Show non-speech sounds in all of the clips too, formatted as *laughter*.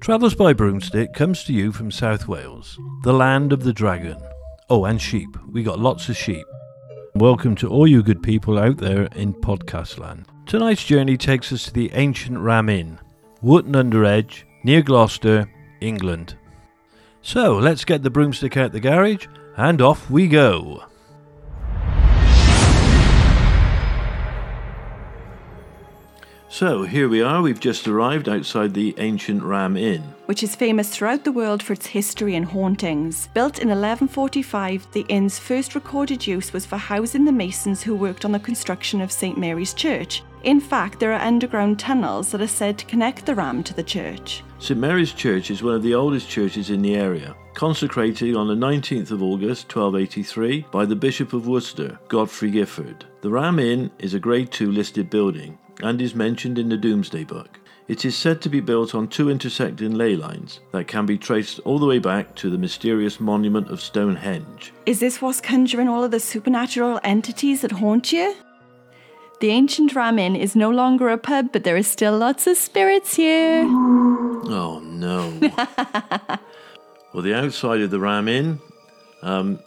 Travels by Broomstick comes to you from South Wales, the land of the dragon. Oh, and sheep. We got lots of sheep. Welcome to all you good people out there in podcast land. Tonight's journey takes us to the ancient Ram Inn, Wotton under Edge, near Gloucester, England. So let's get the broomstick out the garage and off we go. So here we are, we've just arrived outside the ancient Ram Inn. which is famous throughout the world for its history and hauntings. Built in 1145, the inn's first recorded use was for housing the masons who worked on the construction of St Mary's Church. In fact, there are underground tunnels that are said to connect the ram to the church. St Mary's Church is one of the oldest churches in the area, consecrated on the 19th of August 1283 by the Bishop of Worcester, Godfrey Giffard. The Ram Inn is a Grade II listed building and is mentioned in the Domesday Book. It is said to be built on two intersecting ley lines that can be traced all the way back to the mysterious monument of Stonehenge. Is this what's conjuring all of the supernatural entities that haunt you? The ancient Ram Inn is no longer a pub, but there is still lots of spirits here. Oh no. *laughs* well, the outside of the Ram Inn um,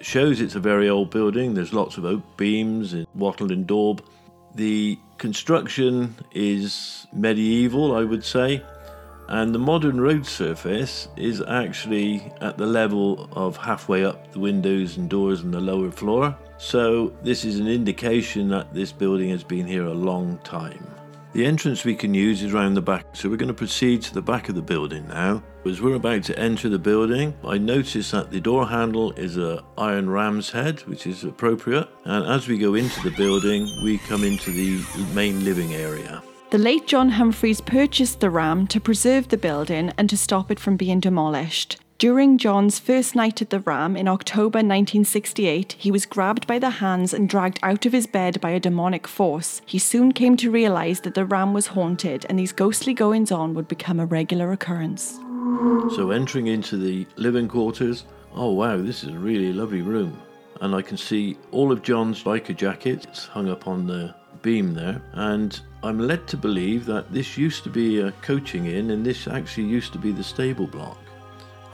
shows it's a very old building. There's lots of oak beams and wattled and daub. The construction is medieval, I would say, and the modern road surface is actually at the level of halfway up the windows and doors on the lower floor. So, this is an indication that this building has been here a long time. The entrance we can use is round the back, so we're going to proceed to the back of the building now. As we're about to enter the building, I notice that the door handle is a iron ram's head, which is appropriate. And as we go into the building, we come into the main living area. The late John Humphreys purchased the ram to preserve the building and to stop it from being demolished. During John's first night at the Ram in October 1968, he was grabbed by the hands and dragged out of his bed by a demonic force. He soon came to realize that the Ram was haunted and these ghostly goings on would become a regular occurrence. So, entering into the living quarters, oh wow, this is a really lovely room. And I can see all of John's biker jackets hung up on the beam there. And I'm led to believe that this used to be a coaching inn and this actually used to be the stable block.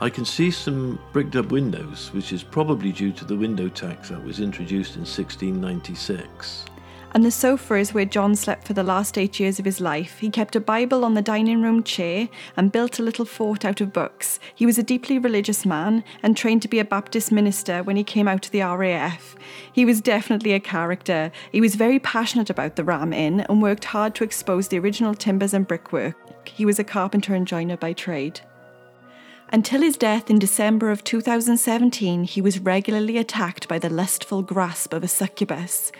I can see some bricked up windows, which is probably due to the window tax that was introduced in 1696. And the sofa is where John slept for the last eight years of his life. He kept a Bible on the dining room chair and built a little fort out of books. He was a deeply religious man and trained to be a Baptist minister when he came out to the RAF. He was definitely a character. He was very passionate about the Ram Inn and worked hard to expose the original timbers and brickwork. He was a carpenter and joiner by trade. Until his death in December of 2017, he was regularly attacked by the lustful grasp of a succubus.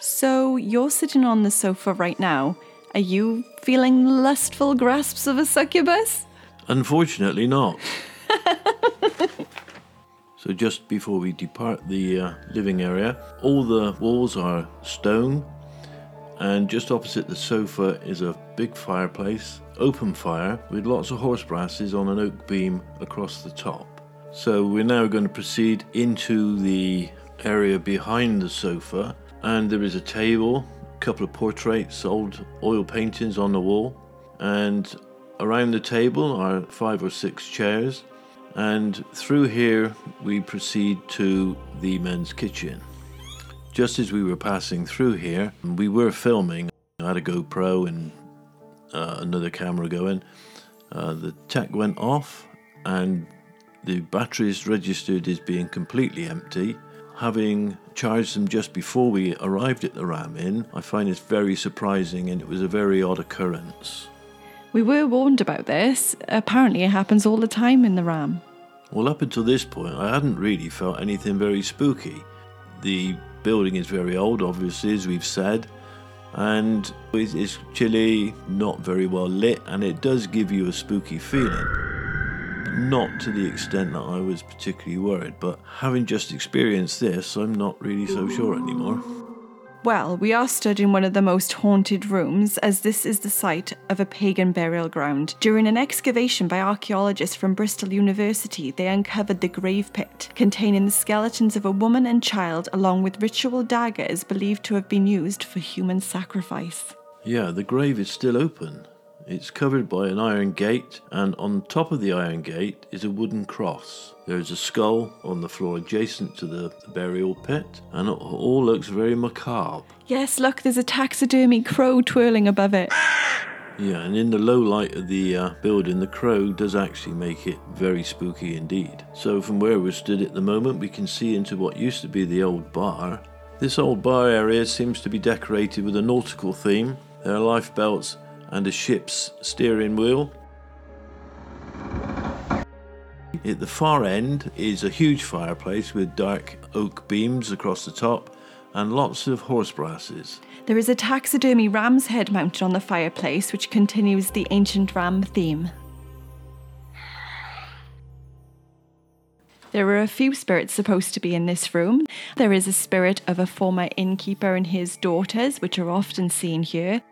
So, you're sitting on the sofa right now. Are you feeling lustful grasps of a succubus? Unfortunately, not. *laughs* so, just before we depart the uh, living area, all the walls are stone, and just opposite the sofa is a big fireplace, open fire, with lots of horse brasses on an oak beam across the top. So, we're now going to proceed into the area behind the sofa, and there is a table, a couple of portraits, old oil paintings on the wall, and around the table are five or six chairs. And through here, we proceed to the men's kitchen. Just as we were passing through here, we were filming. I had a GoPro and uh, another camera going. Uh, the tech went off, and the batteries registered as being completely empty. Having charged them just before we arrived at the Ram Inn, I find this very surprising and it was a very odd occurrence. We were warned about this. Apparently, it happens all the time in the Ram. Well, up until this point, I hadn't really felt anything very spooky. The building is very old, obviously, as we've said, and it's- chilly, not very well lit, and it does give you a spooky feeling. Not to the extent that I was particularly worried, but having just experienced this, I'm not really so sure anymore. Well, we are stood in one of the most haunted rooms, as this is the site of a pagan burial ground. During an excavation by archaeologists from Bristol University, they uncovered the grave pit, containing the skeletons of a woman and child, along with ritual daggers believed to have been used for human sacrifice. Yeah, the grave is still open. It's covered by an iron gate, and on top of the iron gate is a wooden cross. There is a skull on the floor adjacent to the, the burial pit, and it all looks very macabre. Yes, look, there's a taxidermy crow twirling above it. Yeah, and in the low light of the uh, building, the crow does actually make it very spooky indeed. So, from where we're stood at the moment, we can see into what used to be the old bar. This old bar area seems to be decorated with a nautical theme. There are lifebelts and a ship's steering wheel. At the far end is a huge fireplace with dark oak beams across the top and lots of horse brasses. There is a taxidermy ram's head mounted on the fireplace, which continues the ancient ram theme. There are a few spirits supposed to be in this room. There is a spirit of a former innkeeper and his daughters, which are often seen here.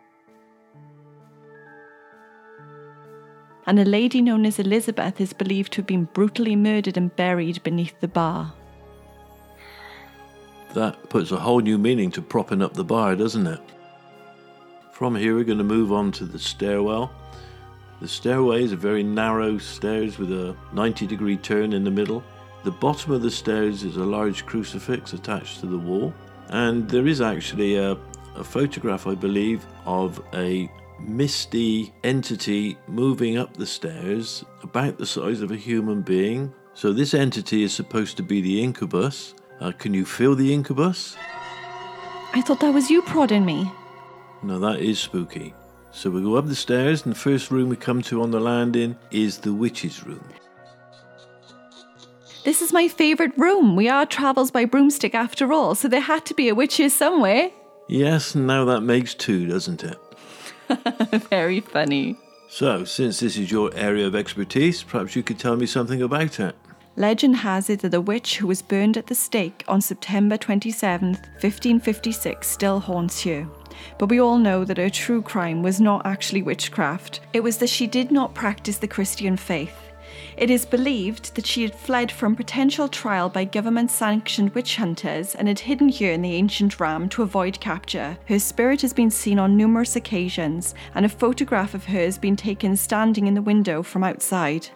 And a lady known as Elizabeth is believed to have been brutally murdered and buried beneath the bar. That puts a whole new meaning to propping up the bar, doesn't it? From here, we're going to move on to the stairwell. The stairway is a very narrow stairs with a 90 degree turn in the middle. The bottom of the stairs is a large crucifix attached to the wall, and there is actually a, a photograph, I believe, of a misty entity moving up the stairs about the size of a human being. So, this entity is supposed to be the incubus. Uh, can you feel the incubus? I thought that was you prodding me. No, that is spooky. So we go up the stairs, and the first room we come to on the landing is the witch's room. This is my favourite room. We are travels by broomstick after all, so there had to be a witches somewhere. Yes, now that makes two, doesn't it? *laughs* Very funny. So, since this is your area of expertise, perhaps you could tell me something about it. Legend has it that the witch who was burned at the stake on September 27, 1556, still haunts you. But we all know that her true crime was not actually witchcraft, it was that she did not practice the Christian faith. It is believed that she had fled from potential trial by government sanctioned witch hunters and had hidden here in the ancient ram to avoid capture. Her spirit has been seen on numerous occasions, and a photograph of her has been taken standing in the window from outside.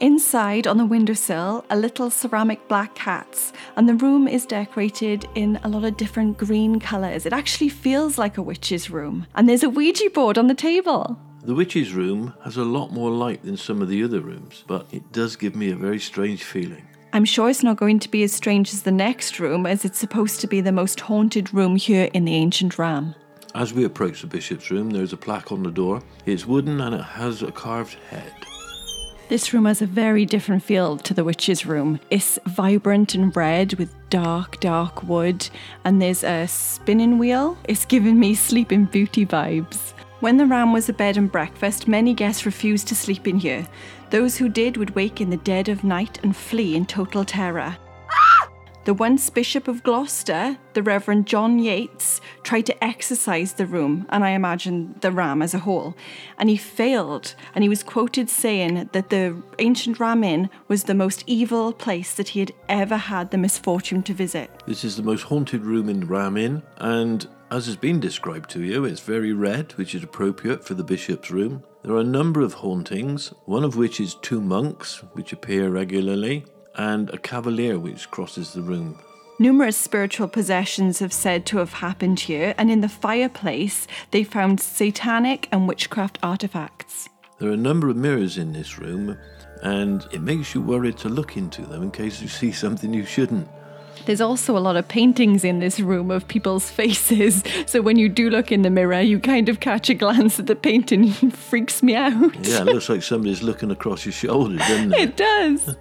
Inside, on the windowsill, are little ceramic black cats, and the room is decorated in a lot of different green colours. It actually feels like a witch's room. And there's a Ouija board on the table. The witch's room has a lot more light than some of the other rooms, but it does give me a very strange feeling. I'm sure it's not going to be as strange as the next room, as it's supposed to be the most haunted room here in the ancient ram. As we approach the bishop's room, there's a plaque on the door. It's wooden and it has a carved head. This room has a very different feel to the witch's room. It's vibrant and red with dark, dark wood, and there's a spinning wheel. It's giving me sleeping beauty vibes. When the Ram was a bed and breakfast, many guests refused to sleep in here. Those who did would wake in the dead of night and flee in total terror. The once Bishop of Gloucester, the Reverend John Yates, tried to exorcise the room, and I imagine the ram as a whole, and he failed. And he was quoted saying that the ancient Ram Inn was the most evil place that he had ever had the misfortune to visit. This is the most haunted room in Ram Inn, and as has been described to you, it's very red, which is appropriate for the bishop's room. There are a number of hauntings, one of which is two monks, which appear regularly, and a cavalier which crosses the room. Numerous spiritual possessions have said to have happened here, and in the fireplace, they found satanic and witchcraft artifacts. There are a number of mirrors in this room, and it makes you worried to look into them in case you see something you shouldn't. There's also a lot of paintings in this room of people's *laughs* faces. So when you do look in the mirror, you kind of catch a glance at the painting. *laughs* It freaks me out. Yeah, it looks like somebody's looking across your shoulder, doesn't *laughs* it? It does.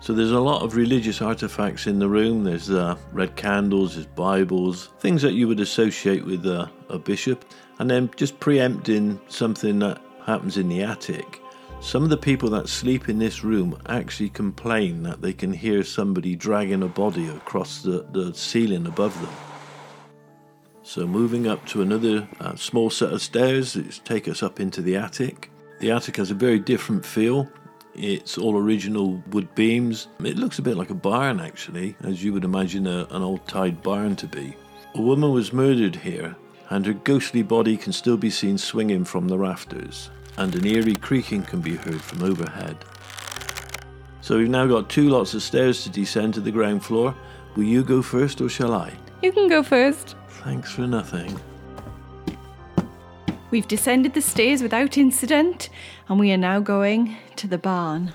So there's a lot of religious artifacts in the room. There's uh, red candles, there's Bibles, things that you would associate with uh, a bishop. And then just preempting something that happens in the attic. Some of the people that sleep in this room actually complain that they can hear somebody dragging a body across the, the ceiling above them. So, moving up to another uh, small set of stairs that take us up into the attic. The attic has a very different feel. It's all original wood beams. It looks a bit like a barn, actually, as you would imagine a, an old tithe barn to be. A woman was murdered here, and her ghostly body can still be seen swinging from the rafters, and an eerie creaking can be heard from overhead. So we've now got two lots of stairs to descend to the ground floor. Will you go first or shall I? You can go first. Thanks for nothing. We've descended the stairs without incident, and we are now going to the barn.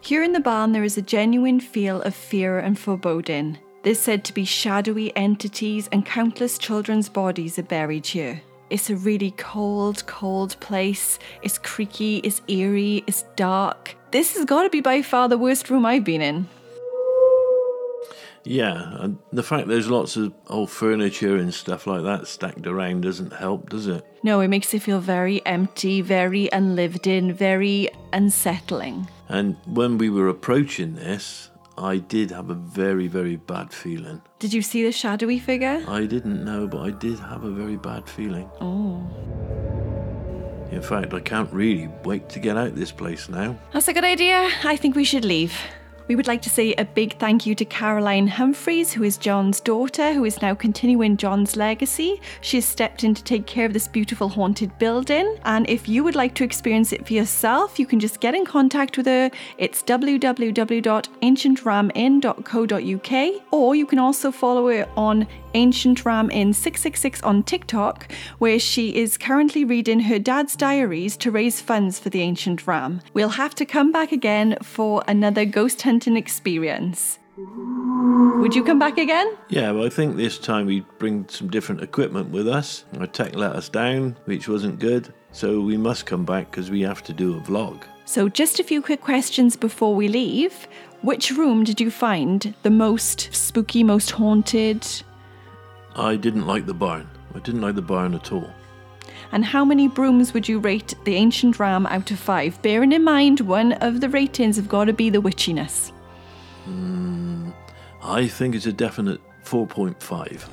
Here in the barn, there is a genuine feel of fear and foreboding. There's said to be shadowy entities, and countless children's bodies are buried here. It's a really cold, cold place. It's creaky, it's eerie, it's dark. This has got to be by far the worst room I've been in. Yeah, and the fact there's lots of old furniture and stuff like that stacked around doesn't help, does it? No, it makes it feel very empty, very unlived in, very unsettling. And when we were approaching this, I did have a very, very bad feeling. Did you see the shadowy figure? I didn't know, but I did have a very bad feeling. Oh. In fact, I can't really wait to get out this place now. That's a good idea. I think we should leave. We would like to say a big thank you to Caroline Humphreys, who is John's daughter, who is now continuing John's legacy. She has stepped in to take care of this beautiful haunted building. And if you would like to experience it for yourself, you can just get in contact with her. It's www.ancientraminn.co.uk, or you can also follow her on Ancient Ram Inn 666 on TikTok, where she is currently reading her dad's diaries to raise funds for the Ancient Ram. We'll have to come back again for another ghost hunting experience. Would you come back again? Yeah, well, I think this time we bring some different equipment with us. Our tech let us down, which wasn't good, so we must come back because we have to do a vlog. So, just a few quick questions before we leave. Which room did you find the most spooky, most haunted? I didn't like the barn. I didn't like the barn at all. And how many brooms would you rate the ancient ram out of five? Bearing in mind, one of the ratings have got to be the witchiness. Hmm, I think it's a definite 4.5.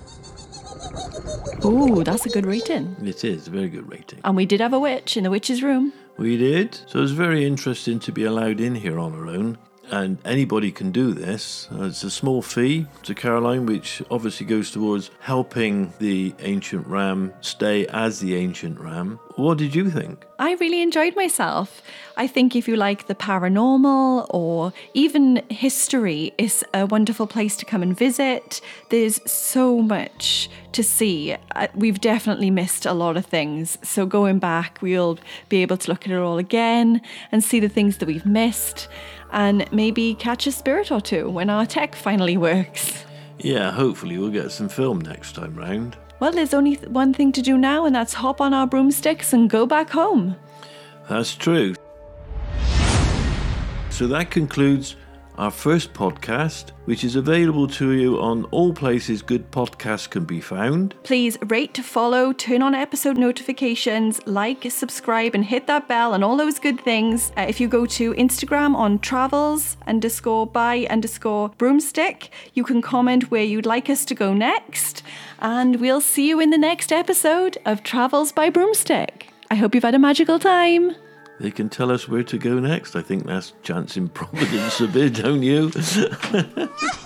Oh, that's a good rating. It is a very good rating. And we did have a witch in the witch's room. We did. So it's very interesting to be allowed in here on our own. And anybody can do this. Uh, it's a small fee to Caroline, which obviously goes towards helping the ancient ram stay as the ancient ram. What did you think? I really enjoyed myself. I think if you like the paranormal or even history, it's a wonderful place to come and visit. There's so much to see. Uh, We've definitely missed a lot of things. So going back, we'll be able to look at it all again and see the things that we've missed and maybe catch a spirit or two when our tech finally works. Yeah, hopefully we'll get some film next time round. Well, there's only th- one thing to do now, and that's hop on our broomsticks and go back home. That's true. So that concludes our first podcast, which is available to you on all places good podcasts can be found. Please rate, to follow, turn on episode notifications, like, subscribe, and hit that bell and all those good things. Uh, if you go to Instagram on travels underscore by underscore broomstick, you can comment where you'd like us to go next. And we'll see you in the next episode of Travels by Broomstick. I hope you've had a magical time. They can tell us where to go next. I think that's chance in *laughs* Providence a bit, don't you? *laughs*